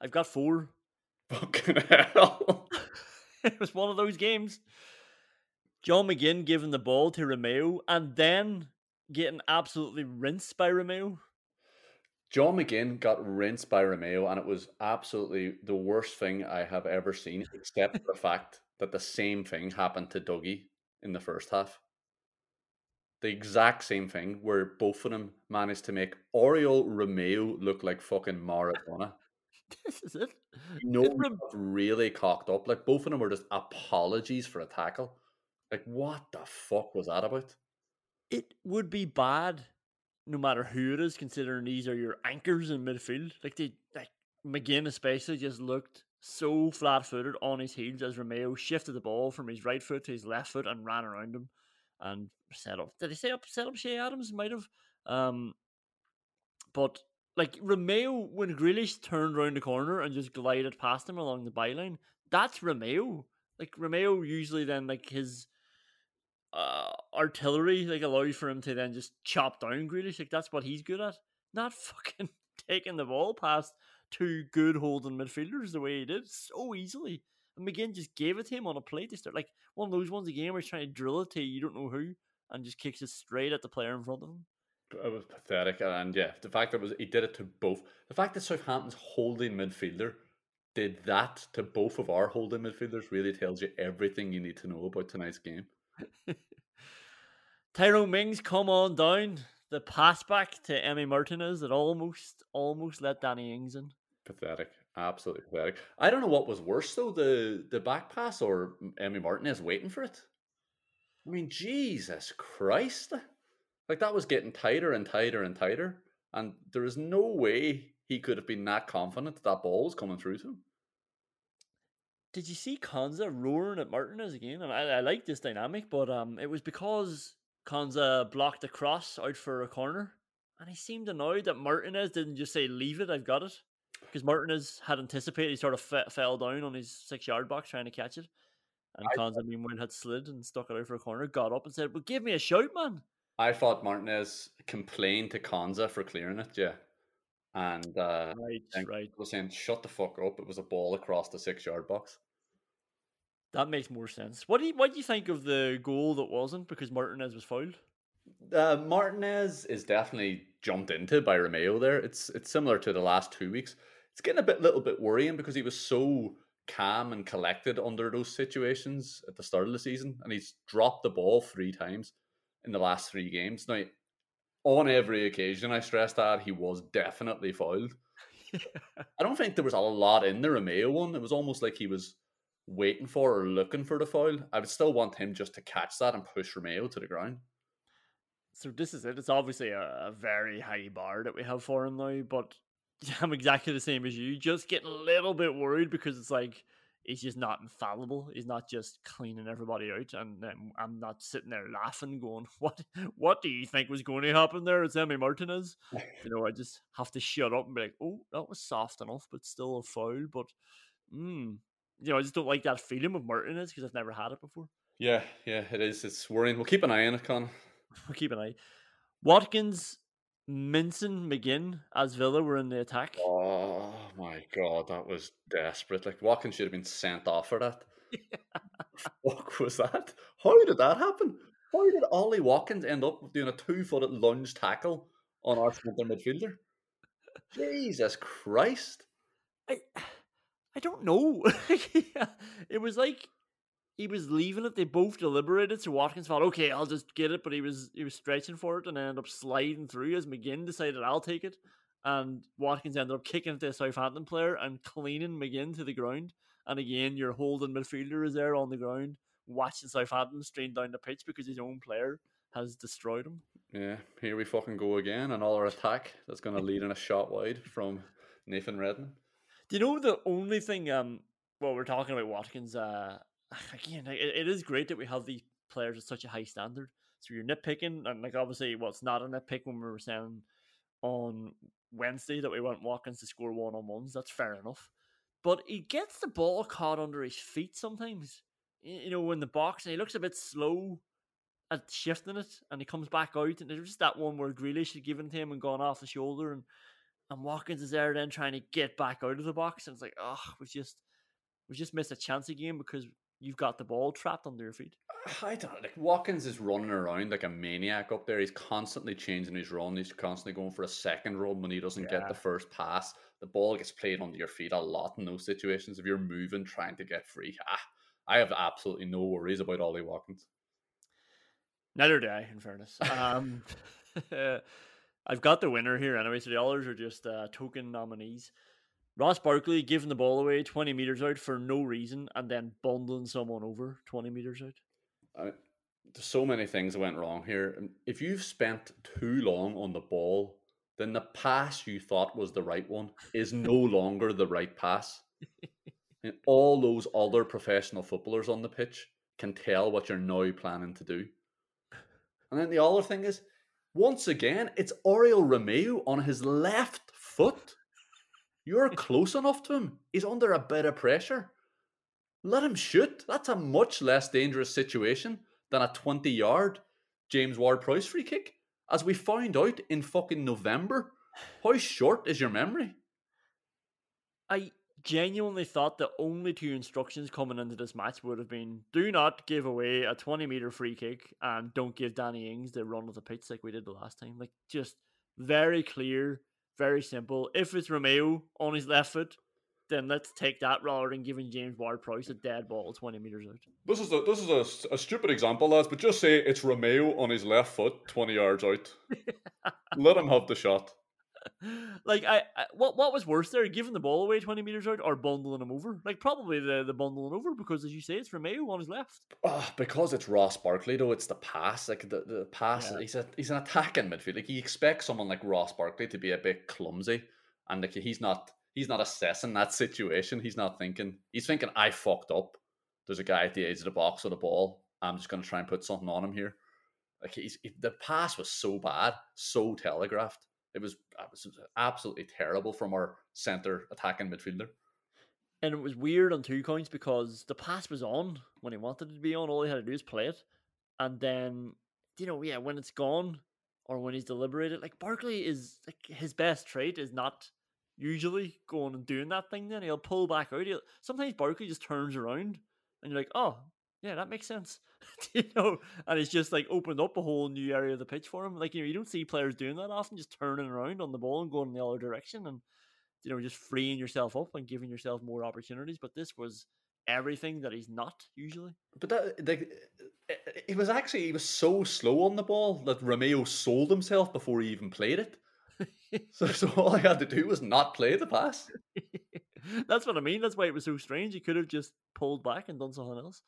I've got four. Fucking hell. [LAUGHS] it was one of those games. John McGinn giving the ball to Romeu and then getting absolutely rinsed by Romeu. John McGinn got rinsed by Romeu, and it was absolutely the worst thing I have ever seen, except for the [LAUGHS] fact that the same thing happened to Dougie in the first half. The exact same thing, where both of them managed to make Oriol Romeu look like fucking Maradona. [LAUGHS] This is it. No, one really cocked up. Like both of them were just apologies for a tackle. Like what the fuck was that about? It would be bad no matter who it is, considering these are your anchors in midfield. Like they like McGinn especially just looked so flat footed on his heels as Romeu shifted the ball from his right foot to his left foot and ran around him and set up did he say up set up Che Adams? Might have. Um but like Romeu when Grealish turned around the corner and just glided past him along the byline, that's Romeu. Like Romeu usually then like his uh, artillery like allows for him to then just chop down Grealish. Like that's what he's good at. Not [LAUGHS] fucking taking the ball past two good holding midfielders the way he did so easily. And McGinn just gave it to him on a plate to start. Like one of those ones again where he's trying to drill it to you don't know who and just kicks it straight at the player in front of him. It was pathetic, and yeah, the fact that it was he did it to both. The fact that Southampton's holding midfielder did that to both of our holding midfielders really tells you everything you need to know about tonight's game. [LAUGHS] Tyrone Mings come on down. The pass back to Emmy Martinez that almost almost let Danny Ings in. Pathetic, absolutely pathetic. I don't know what was worse though, the the back pass or Emmy Martinez waiting for it. I mean, Jesus Christ! Like that was getting tighter and tighter and tighter, and there is no way he could have been that confident that that ball was coming through to him. Did you see Konsa roaring at Martinez again? And I, I like this dynamic, but um, it was because Konsa blocked the cross out for a corner, and he seemed annoyed that Martinez didn't just say "Leave it, I've got it," because Martinez had anticipated he sort of fe- fell down on his six-yard box trying to catch it, and Konsa meanwhile had slid and stuck it out for a corner, got up and said, "Well, give me a shout, man." I thought Martinez complained to Konsa for clearing it, yeah. And uh Right, and right. was saying, shut the fuck up. It was a ball across the six yard box. That makes more sense. What do you what do you think of the goal that wasn't because Martinez was fouled? Uh, Martinez is definitely jumped into by Romeu there. It's it's similar to the last two weeks. It's getting a bit little bit worrying because he was so calm and collected under those situations at the start of the season, and he's dropped the ball three times in the last three games. Now, on every occasion, I stress that he was definitely fouled. [LAUGHS] I don't think there was a lot in the Romeu one. It was almost like he was waiting for or looking for the foul. I would still want him just to catch that and push Romeu to the ground. So this is it. It's obviously a, a very high bar that we have for him now, but [LAUGHS] I'm exactly the same as you. Just getting a little bit worried because it's like he's just not infallible. He's not just cleaning everybody out, and um, I'm not sitting there laughing, going, [LAUGHS] "What? What do you think was going to happen there?" It's Emi Martinez. you know, I just have to shut up and be like, "Oh, that was soft enough, but still a foul." But, mm, you know, I just don't like that feeling with Martinez because I've never had it before. Yeah, yeah, it is. It's worrying. We'll keep an eye on it, Con. We'll [LAUGHS] keep an eye. Watkins, Minson, McGinn as Villa were in the attack. Oh my god, that was desperate. Like Watkins should have been sent off for that. [LAUGHS] What was that? How did that happen? How did Ollie Watkins end up doing a two-footed lunge tackle on our centre midfielder? Jesus Christ! I [SIGHS] I don't know. [LAUGHS] it was like he was leaving it. They both deliberated. So Watkins thought, okay, I'll just get it, but he was he was stretching for it and ended up sliding through as McGinn decided I'll take it. And Watkins ended up kicking it to a Southampton player and cleaning McGinn to the ground. And again, your holding midfielder is there on the ground watching Southampton strain down the pitch because his own player has destroyed him. Yeah, here we fucking go again. Another attack that's going to lead in a shot wide from Nathan Redmond. Do you know the only thing? Um, well, we're talking about Watkins. Uh, [SIGHS] again, it, it is great that we have these players at such a high standard. So you're nitpicking, and like obviously, well, it's not a nitpick when we were saying on Wednesday that we want Watkins to score one on ones. That's fair enough. But he gets the ball caught under his feet sometimes. You know, in the box, and he looks a bit slow at shifting it, and he comes back out. And there's just that one where Grealish had given to him and gone off the shoulder, and and Watkins is there then trying to get back out of the box, and it's like, oh, we've just we've just missed a chance again because you've got the ball trapped under your feet. [SIGHS] I don't like Watkins is running around like a maniac up there. He's constantly changing his run. He's constantly going for a second run when he doesn't get the first pass. The ball gets played under your feet a lot in those situations. If you're moving, trying to get free, [SIGHS] ah, I have absolutely no worries about Ollie Watkins. Neither do I, in fairness. Um, [LAUGHS] [LAUGHS] I've got the winner here anyway, so the others are just uh, token nominees. Ross Barkley giving the ball away 20 metres out for no reason and then bundling someone over 20 metres out. There's so many things that went wrong here. If you've spent too long on the ball, then the pass you thought was the right one is no [LAUGHS] longer the right pass. And all those other professional footballers on the pitch can tell what you're now planning to do. And then the other thing is, once again, it's Oriol Romeu on his left foot. You're close enough to him. He's under a bit of pressure. Let him shoot. That's a much less dangerous situation than a 20 yard James Ward-Prowse free kick. As we found out in fucking November. How short is your memory? I genuinely thought the only two instructions coming into this match would have been do not give away a 20 meter free kick and don't give Danny Ings the run of the pitch like we did the last time. Like, just very clear, very simple. If it's Romeu on his left foot, then let's take that rather than giving James Ward-Prowse a dead ball 20 meters out. This is a this is a, a stupid example, lads, but just say it's Romeu on his left foot, 20 yards out. [LAUGHS] Let him have the shot. [LAUGHS] Like, I, I what what was worse there, giving the ball away 20 meters out or bundling him over? Like, probably the, the bundling over because, as you say, it's Romeu on his left. Ah, because it's Ross Barkley, though, it's the pass. Like the, the pass, Yeah. he's a he's an attacking midfield. Like you expect someone like Ross Barkley to be a bit clumsy, and like he's not he's not assessing that situation. He's not thinking. He's thinking, I fucked up. There's a guy at the edge of the box with a ball. I'm just going to try and put something on him here. Like he's he- the pass was so bad, so telegraphed. It was, uh, it was absolutely terrible from our center attacking midfielder. And it was weird on two counts because the pass was on when he wanted it to be on. All he had to do is play it. And then, you know, yeah, when it's gone or when he's deliberated, like Barkley is like his best trait is not usually going and doing that thing. Then he'll pull back out. He'll, sometimes Barkley just turns around and you're like, oh, yeah, that makes sense. [LAUGHS] you know, and it's just like opened up a whole new area of the pitch for him. Like you know, you don't see players doing that often, just turning around on the ball and going in the other direction, and you know, just freeing yourself up and giving yourself more opportunities. But this was everything that he's not usually. But that like eh, eh, he was actually he was so slow on the ball that Romeu sold himself before he even played it. [LAUGHS] so, so all I had to do was not play the pass. [LAUGHS] That's what I mean. That's why it was so strange. He could have just pulled back and done something else.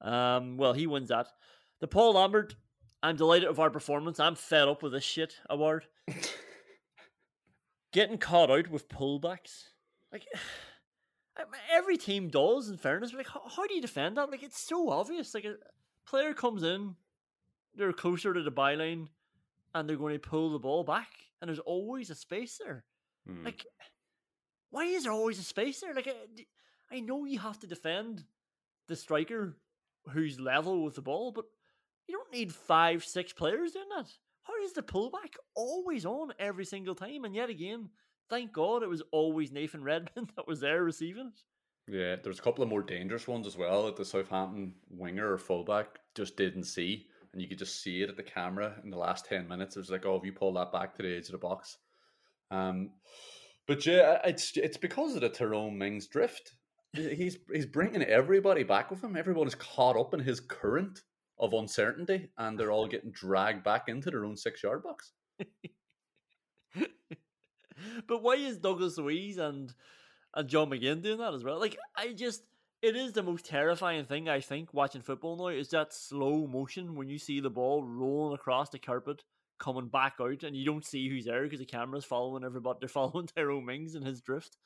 Um, well, he wins that. The Paul Lambert, I'm delighted with our performance. I'm fed up with this shit award. Getting caught out with pullbacks. Like, [SIGHS] every team does, in fairness. But like, how, how do you defend that? Like, it's so obvious. Like, a player comes in, they're closer to the byline, and they're going to pull the ball back, and there's always a space there. Hmm. Like, why is there always a space there? Like, I, I know you have to defend the striker who's level with the ball, but you don't need five, six players doing that. How is the pullback always on every single time? And yet again, thank God it was always Nathan Redmond [LAUGHS] that was there receiving it. Yeah, there's a couple of more dangerous ones as well that the Southampton winger or fullback just didn't see. And you could just see it at the camera in the last 10 minutes. It was like, oh, if you pull that back to the edge of the box. Um, but yeah, it's it's because of the Tyrone Mings drift. He's he's bringing everybody back with him. Everyone's caught up in his current of uncertainty, and they're all getting dragged back into their own six yard box. [LAUGHS] but why is Douglas Luiz and and John McGinn doing that as well? Like I just it is the most terrifying thing I think watching football now is that slow motion when you see the ball rolling across the carpet coming back out and you don't see who's there because the camera's following everybody [LAUGHS] they're following Tyrone Mings and his drift.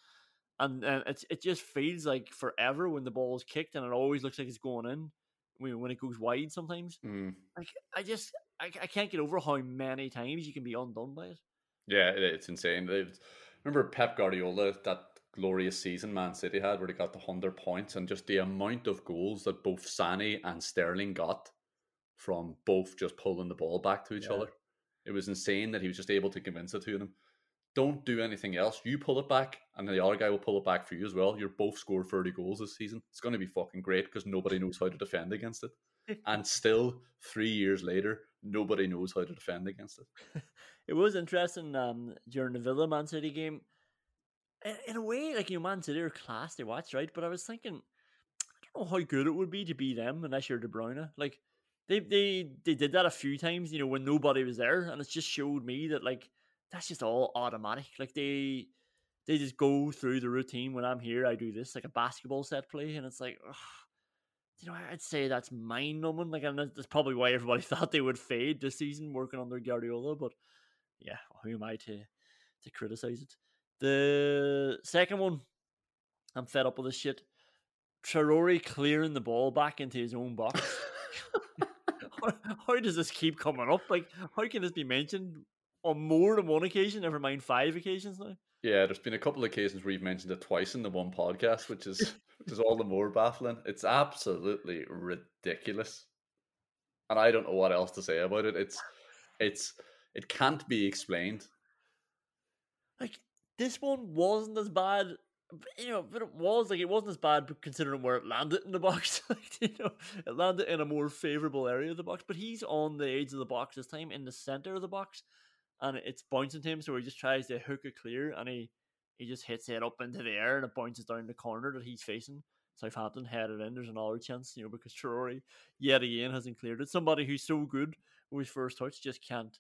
And, and it's it just feels like forever when the ball is kicked and it always looks like it's going in when, when it goes wide sometimes. Mm. Like I just I, I can't get over how many times you can be undone by it. Yeah, it's insane. Remember Pep Guardiola that glorious season Man City had where they got the hundred points and just the amount of goals that both Sané and Sterling got from both just pulling the ball back to each Yeah. other. It was insane that he was just able to convince it to them. Don't do anything else. You pull it back, and the other guy will pull it back for you as well. You're both scored 30 goals this season. It's going to be fucking great because nobody knows how to defend against it. [LAUGHS] and still, three years later, nobody knows how to defend against it. [LAUGHS] It was interesting um, during the Villa Man City game. In, in a way, like you know, Man City are class to watch, right? But I was thinking, I don't know how good it would be to be them unless you're De Bruyne. Like they they they did that a few times, you know, when nobody was there, and it just showed me that like that's just all automatic. Like they they just go through the routine. When I'm here, I do this like a basketball set play, and it's like. ugh, you know, I'd say that's mind numbing. Like, and that's probably why everybody [LAUGHS] thought they would fade this season working under Guardiola. But yeah, who am I to to criticize it? The second one, I'm fed up with this shit. Traore clearing the ball back into his own box. [LAUGHS] [LAUGHS] how, how does this keep coming up? Like, how can this be mentioned on more than one occasion? Never mind five occasions now. Yeah, there's been a couple of occasions where you've mentioned it twice in the one podcast, which is [LAUGHS] which is all the more baffling. It's absolutely ridiculous, and I don't know what else to say about it. It's it's it can't be explained. Like this one wasn't as bad, you know, but it was like it wasn't as bad considering where it landed in the box. [LAUGHS] like, you know, it landed in a more favorable area of the box, but he's on the edge of the box this time, in the center of the box, and it's bouncing to him. So he just tries to hook it clear, and he he just hits it up into the air, and it bounces down the corner that he's facing. Southampton headed in. There's another chance, you know, because Traore yet again hasn't cleared it. Somebody who's so good with his first touch just can't,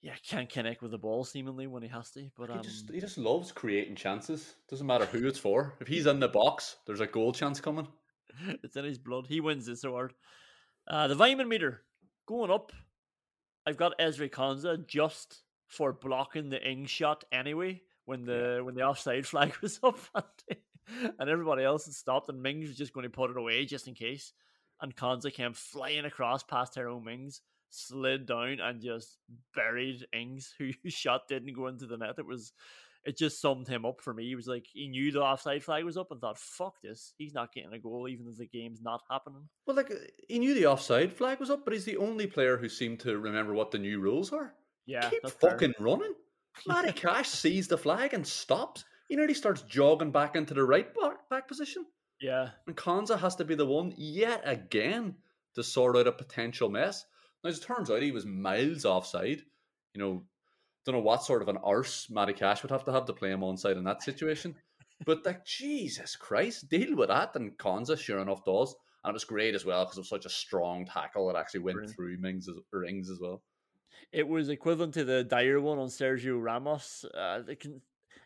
yeah, can't connect with the ball seemingly when he has to. But He um, just he just loves creating chances. Doesn't matter who it's for. If he's in the box, there's a goal chance coming. [LAUGHS] it's in his blood. He wins this award. Uh, the Weimann meter going up. I've got Ezri Konsa just for blocking the Ing shot anyway when the when the offside [LAUGHS] flag was up and everybody else had stopped and Mings was just going to put it away just in case. And Konza came flying across past Tyrone Mings, slid down and just buried Ings, [LAUGHS] whose shot didn't go into the net. It was it just summed him up for me. He was like he knew the offside flag was up and thought, "Fuck this! He's not getting a goal, even if the game's not happening." Well, like uh, he knew the offside flag was up, but he's the only player who seemed to remember what the new rules are. Yeah, Keep that's fair. fucking running. Matty Cash sees the flag and stops. He nearly starts jogging back into the right back, back position. Yeah. And Konsa has to be the one yet again to sort out a potential mess. Now, as it turns out, he was miles offside. You know, don't know what sort of an arse Matty Cash would have to have to play him onside in that situation. But like Jesus Christ, deal with that. And Konsa, sure enough, does. And it was great as well because it was such a strong tackle that actually went Brilliant. through Mings' rings as well. It was equivalent to the Dyer one on Sergio Ramos. Uh, it can,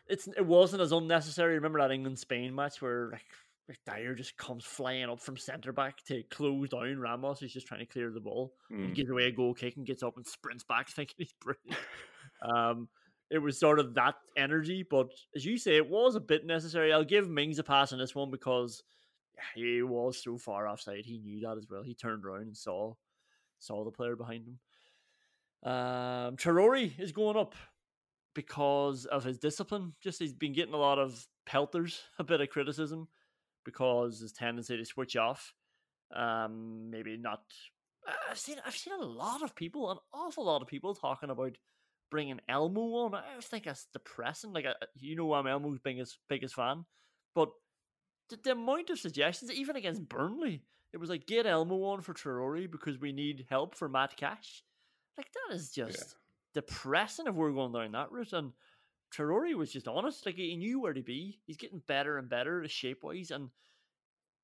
it's it wasn't as unnecessary. Remember that England Spain match where like, like Dyer just comes flying up from centre back to close down Ramos. He's just trying to clear the ball. Mm. He gives away a goal kick and gets up and sprints back, [LAUGHS] thinking he's brilliant. [LAUGHS] um, it was sort of that energy, but as you say, it was a bit necessary. I'll give Mings a pass on this one because he was so far offside. He knew that as well. He turned around and saw saw the player behind him. Um, Traore is going up because of his discipline. Just he's been getting a lot of pelters, [LAUGHS] a bit of criticism because his tendency to switch off. Um, maybe not. I've seen I've seen a lot of people, an awful lot of people talking about bringing Elmo on. I always think that's depressing. Like, I, you know, I'm Elmo's biggest biggest fan, but the, the amount of suggestions, even against Burnley, it was like get Elmo on for Traore because we need help for Matt Cash. Like that is just depressing if we're going down that route. And Traore was just honest. Like he knew where to be. He's getting better and better shape wise, and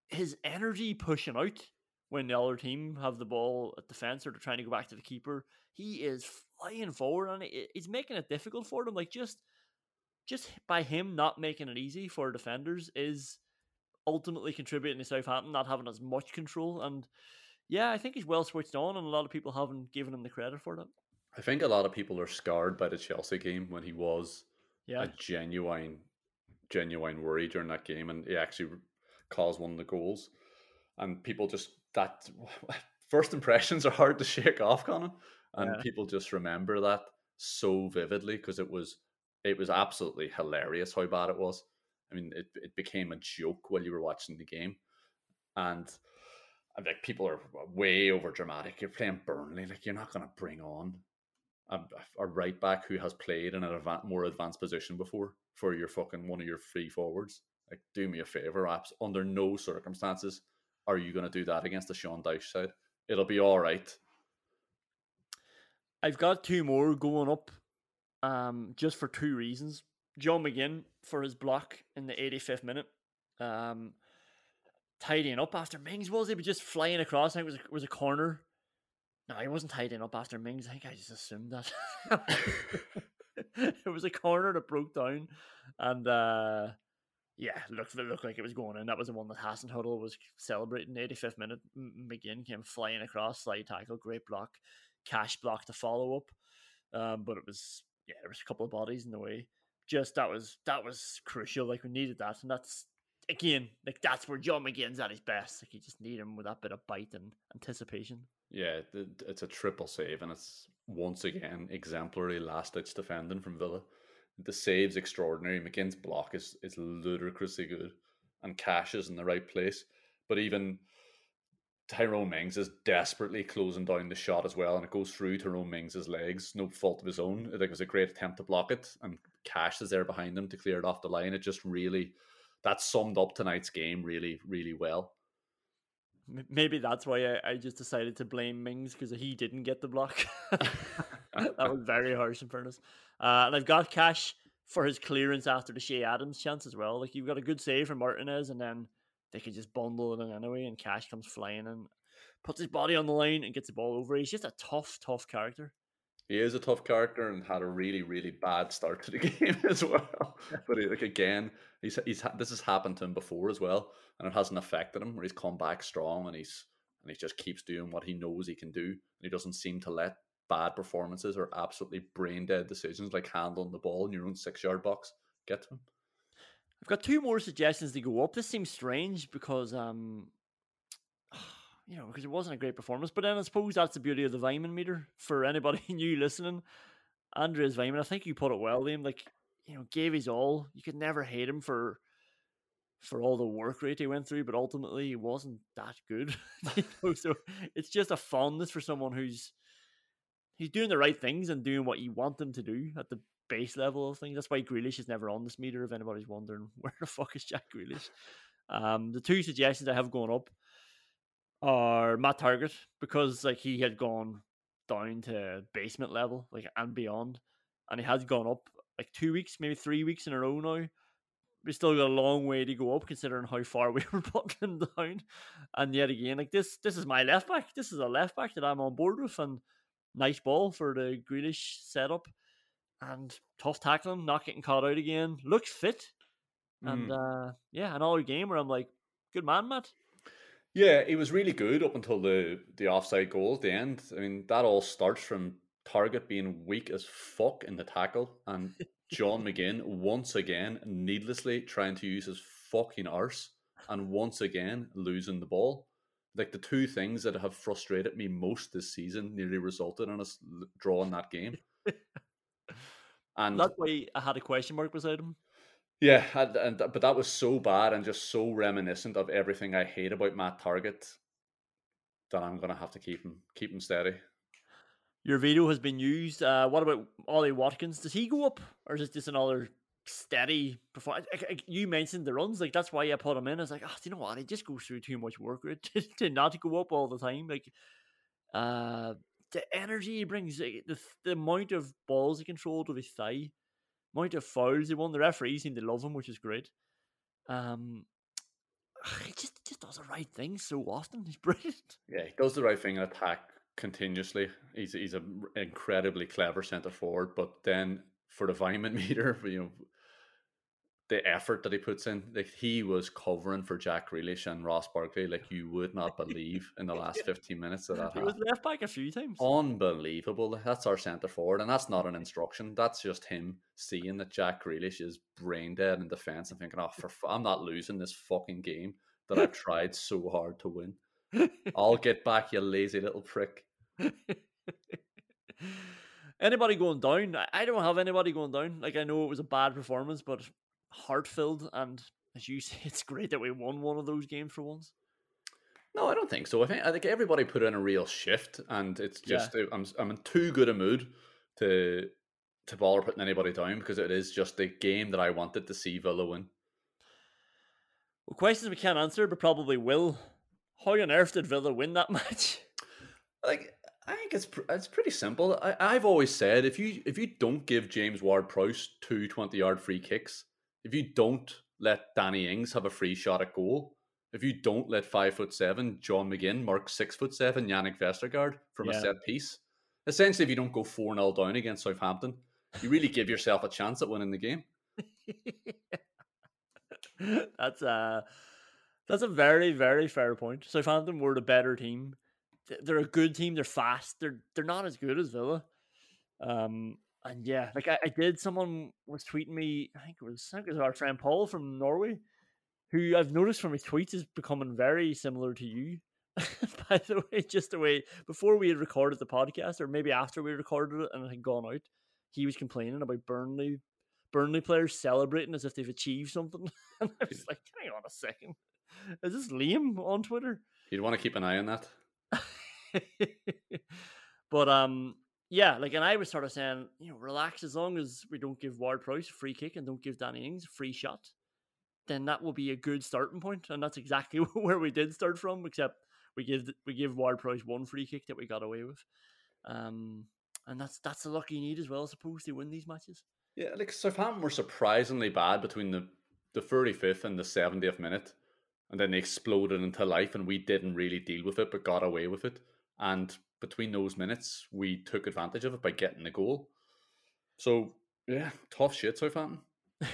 his energy pushing out when the other team have the ball at defense or they're trying to go back to the keeper. He is flying forward, and it, it's making it difficult for them. Like just just by him not making it easy for defenders is ultimately contributing to Southampton not having as much control. And yeah, I think he's well switched on, and a lot of people haven't given him the credit for that. I think a lot of people are scarred by the Chelsea game when he was Yeah. a genuine, genuine worry during that game, and he actually caused one of the goals. And people just that [LAUGHS] first impressions are hard to shake off, Conán, and Yeah. people just remember that so vividly because it was it was absolutely hilarious how bad it was. I mean, it it became a joke while you were watching the game, and and, like people are way over dramatic. You're playing Burnley, like you're not going to bring on a, a right back who has played in an adva- more advanced position before for your fucking one of your free forwards. Like, do me a favor, apps. Under no circumstances are you going to do that against the Sean Dyche side. It'll be all right. I've got two more going up um, just for two reasons. John McGinn for his block in the 85th minute. Um, tidying up after Mings, was he? But just flying across. I think it was a, was a corner. No, he wasn't tidying up after Mings. I think I just assumed that. [LAUGHS] it was a corner that broke down. And uh, yeah, looked, it looked like it was going in. That was the one that Hasenhüttl was celebrating. 85th minute. McGinn came flying across, slide tackle, great block. Cash block to follow up. Um, but it was yeah, there was a couple of bodies in the way. Just that was that was crucial. Like we needed that, and that's again like that's where John McGinn's at his best. Like you just need him with that bit of bite and anticipation. Yeah, it's a triple save, and it's once again exemplary last ditch defending from Villa. The save's extraordinary. McGinn's block is is ludicrously good, and Cash is in the right place. But even Tyrone Mings is desperately closing down the shot as well, and it goes through Tyrone Mings' legs, no fault of his own. I think it was a great attempt to block it, and Cash is there behind him to clear it off the line. It just really that summed up tonight's game really, really well. Maybe that's why I, I just decided to blame Mings because he didn't get the block. [LAUGHS] that was very harsh in fairness. Uh, and I've got Cash for his clearance after the Che Adams chance as well. Like you've got a good save from Martinez, and then they can just bundle it in anyway, and Cash comes flying and puts his body on the line and gets the ball over. He's just a tough, tough character. He is a tough character and had a really, really bad start to the [LAUGHS] game as well. But he, like again, he's he's this has happened to him before as well, and it hasn't affected him. Where he's come back strong and he's and he just keeps doing what he knows he can do, and he doesn't seem to let bad performances or absolutely brain dead decisions like handling the ball in your own six yard box get to him. I've got two more suggestions to go up. This seems strange because um [SIGHS] you know, because it wasn't a great performance. But then I suppose that's the beauty of the Weimann meter for anybody [LAUGHS] new listening. Andreas Weimann, I think you put it well, Liam. Like, you know, gave his all. You could never hate him for for all the work rate he went through, but ultimately he wasn't that good. [LAUGHS] you know, so it's just a fondness for someone who's he's doing the right things and doing what you want them to do at the base level of things. That's why Grealish is never on this meter. If anybody's wondering [LAUGHS] where the fuck is Jack Grealish, Um, the two suggestions I have gone up are Matt Targett because like he had gone down to basement level, like and beyond, and he has gone up like two weeks, maybe three weeks in a row now. We still got a long way to go up, considering how far [LAUGHS] we were putting down. And yet again, like this, this is my left back. This is a left back that I'm on board with, and nice ball for the Grealish setup, and tough tackling, not getting caught out again. Looks fit, and Mm. uh yeah, another game where I'm like, good man, Matt. Yeah, he was really good up until the the offside goal at the end. I mean, that all starts from Targett being weak as fuck in the tackle and John [LAUGHS] McGinn once again needlessly trying to use his fucking arse and once again losing the ball. Like the two things that have frustrated me most this season nearly resulted in us drawing that game. [LAUGHS] And That's why I had a question mark beside him. yeah, and, and but that was so bad and just so reminiscent of everything I hate about Matt Targett that I'm gonna have to keep him keep him steady. Your video has been used. Uh, what about Ollie Watkins? Does he go up, or is it just another steady performance? You mentioned the runs, like that's why I put him in. I was like, oh, do you know what? He just goes through too much work [LAUGHS] to, to not go up all the time. Like, uh, the energy he brings, the the amount of balls he controlled with his thigh, amount of fouls he won. The referees seem to love him, which is great. Um, [SIGHS] he just just does the right thing so often. He's [LAUGHS] brilliant. Yeah, he does the right thing in attack continuously. He's he's an incredibly clever centre forward, but then for the Weimann [LAUGHS] meter, you know, the effort that he puts in, like he was covering for Jack Grealish and Ross Barkley, like you would not believe in the last fifteen minutes of that. He half. was left back a few times. Unbelievable. That's our centre forward, and that's not an instruction. That's just him seeing that Jack Grealish is brain dead in defence and thinking, "Oh, for f- I'm not losing this fucking game that I've tried so hard to win. I'll get back, you lazy little prick." [LAUGHS] anybody going down? I don't have anybody going down. Like I know it was a bad performance, but heart filled, and as you [LAUGHS] say, it's great that we won one of those games for once. No, I don't think so. I think I think everybody put in a real shift, and it's Yeah. just uh, I'm I'm in too good a mood to to bother putting anybody down because it is just the game that I wanted to see Villa win. Well, questions we can't answer, but probably will. How on earth did Villa win that [LAUGHS] match? Like I think it's pr- it's pretty simple. I, I've always said if you if you don't give James Ward Prowse two 20 yard free kicks, if you don't let Danny Ings have a free shot at goal, if you don't let five foot seven John McGinn mark six foot seven Jannik Vestergaard from a set piece, essentially if you don't go four 0 down against Southampton, you really give yourself a chance at winning the game. [LAUGHS] that's a that's a very very fair point. Southampton were the better team. They're a good team. They're fast. They're they're not as good as Villa. Um, and yeah, like I, I did. Someone was tweeting me. I think it was I think it was our friend Paul from Norway, who I've noticed from his tweets is becoming very similar to you. [LAUGHS] By the way, just the way before we had recorded the podcast, or maybe after we recorded it and it had gone out, he was complaining about Burnley Burnley players celebrating as if they've achieved something. [LAUGHS] and I was like, hang on a second. Is this Liam on Twitter? You'd want to keep an eye on that. [LAUGHS] but um yeah, like and I was sort of saying, you know, relax as long as we don't give Ward-Prowse a free kick and don't give Danny Ings a free shot, then that will be a good starting point. And that's exactly [LAUGHS] where we did start from, except we give we give Ward-Prowse one free kick that we got away with. Um and that's that's the luck you need as well, I suppose, to win these matches. Yeah, like Southampton were surprisingly bad between the the 35th and the 70th minute, and then they exploded into life, and we didn't really deal with it, but got away with it. And between those minutes, we took advantage of it by getting the goal. So yeah, tough shit, Southampton. [LAUGHS] Do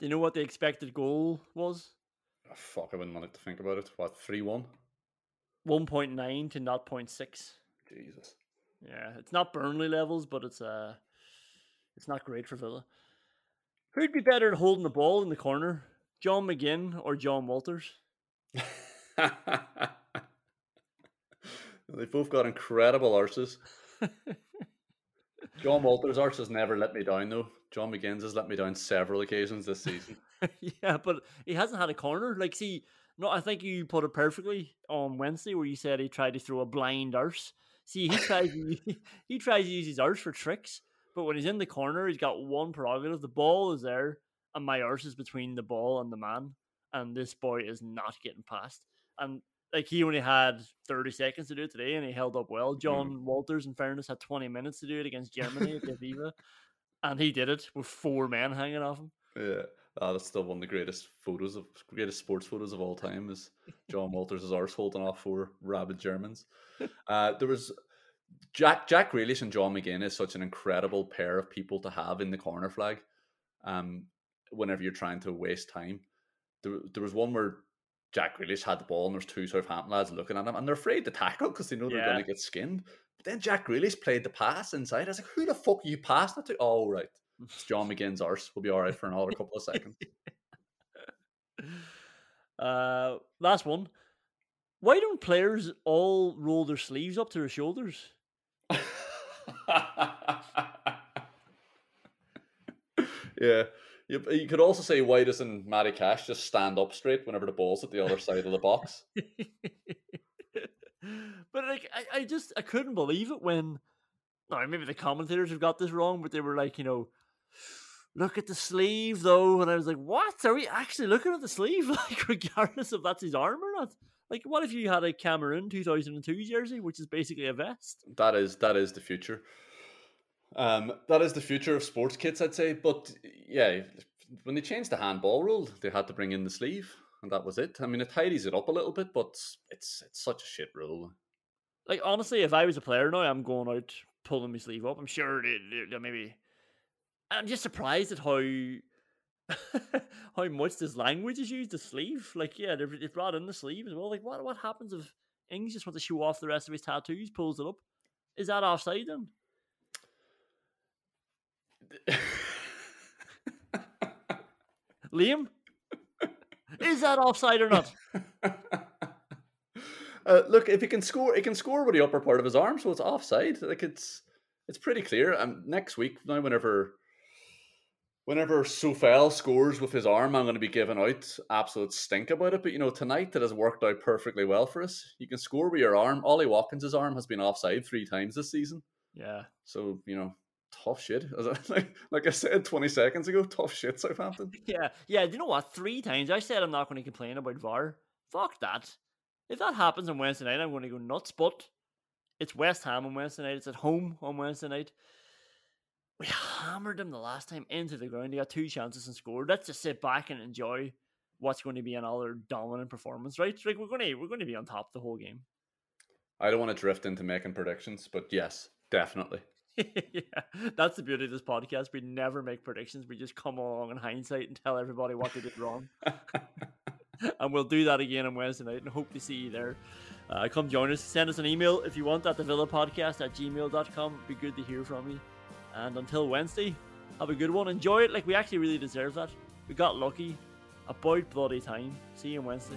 you know what the expected goal was? Oh, fuck, I wouldn't want to think about it. What three one? 1.9 to not 0.6. Jesus. Yeah, it's not Burnley levels, but it's uh it's not great for Villa. Who'd be better at holding the ball in the corner? John McGinn or Jon Walters? [LAUGHS] They've both got incredible arses. [LAUGHS] Jon Walters' arse has never let me down, though. John McGinn's has let me down several occasions this season. [LAUGHS] yeah, but he hasn't had a corner. Like, see, no, I think you put it perfectly on Wednesday where you said he tried to throw a blind arse. See, he tries to, [LAUGHS] he tries to use his arse for tricks, but when he's in the corner, he's got one prerogative: the ball is there, and my arse is between the ball and the man, and this boy is not getting past. And like he only had 30 seconds to do it today and he held up well. Jon Walters, in fairness, had 20 minutes to do it against Germany at the Viva. And he did it with four men hanging off him. Yeah. Uh, that's still one of the greatest photos of greatest sports photos of all time is Jon Walters' arse holding off four rabid Germans. Uh, there was Jack Jack Grealish and John McGinn is such an incredible pair of people to have in the corner flag. Um, whenever you're trying to waste time, there, there was one where Jack Grealish had the ball and there's two Southampton lads looking at him and they're afraid to tackle because they know they're Yeah. going to get skinned. But then Jack Grealish played the pass inside. I was like, who the fuck are you passing it to? Oh, right. It's John [LAUGHS] McGinn's arse. We'll be all right for another couple of seconds. [LAUGHS] Uh, last one. Why don't players all roll their sleeves up to their shoulders? [LAUGHS] Yeah. You, you could also say, why doesn't Matty Cash just stand up straight whenever the ball's at the other side of the box? [LAUGHS] But like, I, I just I couldn't believe it when. No, maybe the commentators have got this wrong, but they were like, you know, look at the sleeve though, and I was like, what? Are we actually looking at the sleeve? [LAUGHS] Like, regardless if that's his arm or not. Like, what if you had a Cameroon 2002 jersey, which is basically a vest? That is that is the future. Um, that is the future of sports kits, I'd say. But yeah, when they changed the handball rule, they had to bring in the sleeve, and that was it. I mean, it tidies it up a little bit, but it's it's such a shit rule. Like, honestly, if I was a player now, I'm going out pulling my sleeve up. I'm sure they, they, they maybe. I'm just surprised at how [LAUGHS] how much this language is used. The sleeve, like, yeah, they've, they've brought in the sleeve as well. Like, what what happens if Ings just wants to show off the rest of his tattoos, pulls it up? Is that offside then? [LAUGHS] Liam, is that offside or not? [LAUGHS] Uh, look, if he can score, he can score with the upper part of his arm, so it's offside. Like it's it's pretty clear. Um, next week now, whenever whenever Sofel scores with his arm, I'm going to be giving out absolute stink about it. But you know, tonight that has worked out perfectly well for us. You can score with your arm. Ollie Watkins' arm has been offside three times this season. Yeah. So you know, tough shit. [LAUGHS] like, like I said 20 seconds ago, tough shit, Southampton. [LAUGHS] Yeah, yeah. Do you know what? Three times I said I'm not going to complain about VAR. Fuck that. If that happens on Wednesday night, I'm going to go nuts. But it's West Ham on Wednesday night. It's at home on Wednesday night. We hammered them the last time into the ground. They got two chances and scored. Let's just sit back and enjoy what's going to be another dominant performance, right? Like we're going to we're going to be on top the whole game. I don't want to drift into making predictions, but yes, definitely. Yeah, that's the beauty of this podcast. We never make predictions. We just come along in hindsight and tell everybody what they did wrong. [LAUGHS] and we'll do that again on Wednesday night and hope to see you there. Uh, come join us. Send us an email if you want at the villa podcast at gmail.com. It'd be good to hear from you. And until Wednesday, have a good one. Enjoy it like we actually really deserve that. We got lucky. About bloody time. See you on Wednesday.